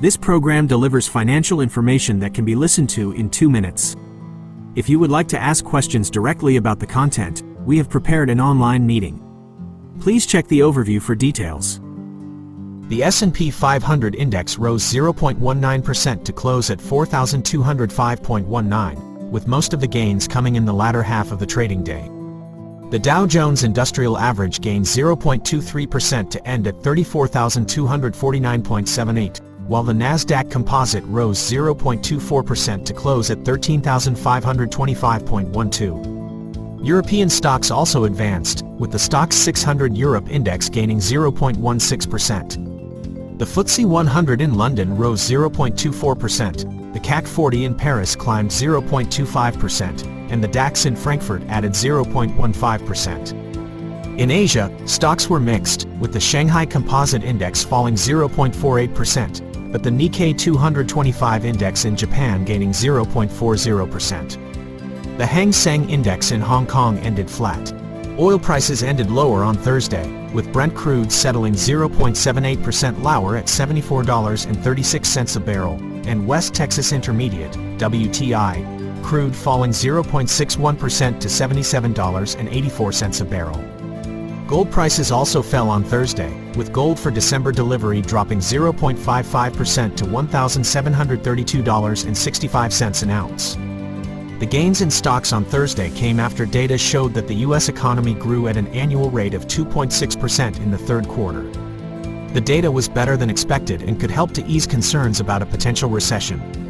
This program delivers financial information that can be listened to in two minutes. If you would like to ask questions directly about the content, we have prepared an online meeting. Please check the overview for details. The S&P 500 index rose 0.19% to close at 4,205.19, with most of the gains coming in the latter half of the trading day. The Dow Jones Industrial Average gained 0.23% to end at 34,249.78, while the Nasdaq Composite rose 0.24% to close at 13,525.12. European stocks also advanced, with the Stoxx 600 Europe Index gaining 0.16%. The FTSE 100 in London rose 0.24%, the CAC 40 in Paris climbed 0.25%, and the DAX in Frankfurt added 0.15%. In Asia, stocks were mixed, with the Shanghai Composite Index falling 0.48%, but the Nikkei 225 Index in Japan gaining 0.40%. The Hang Seng Index in Hong Kong ended flat. Oil prices ended lower on Thursday, with Brent crude settling 0.78% lower at $74.36 a barrel, and West Texas Intermediate, WTI, crude falling 0.61% to $77.84 a barrel. Gold prices also fell on Thursday, with gold for December delivery dropping 0.55% to $1,732.65 an ounce. The gains in stocks on Thursday came after data showed that the U.S. economy grew at an annual rate of 2.6% in the third quarter. The data was better than expected and could help to ease concerns about a potential recession.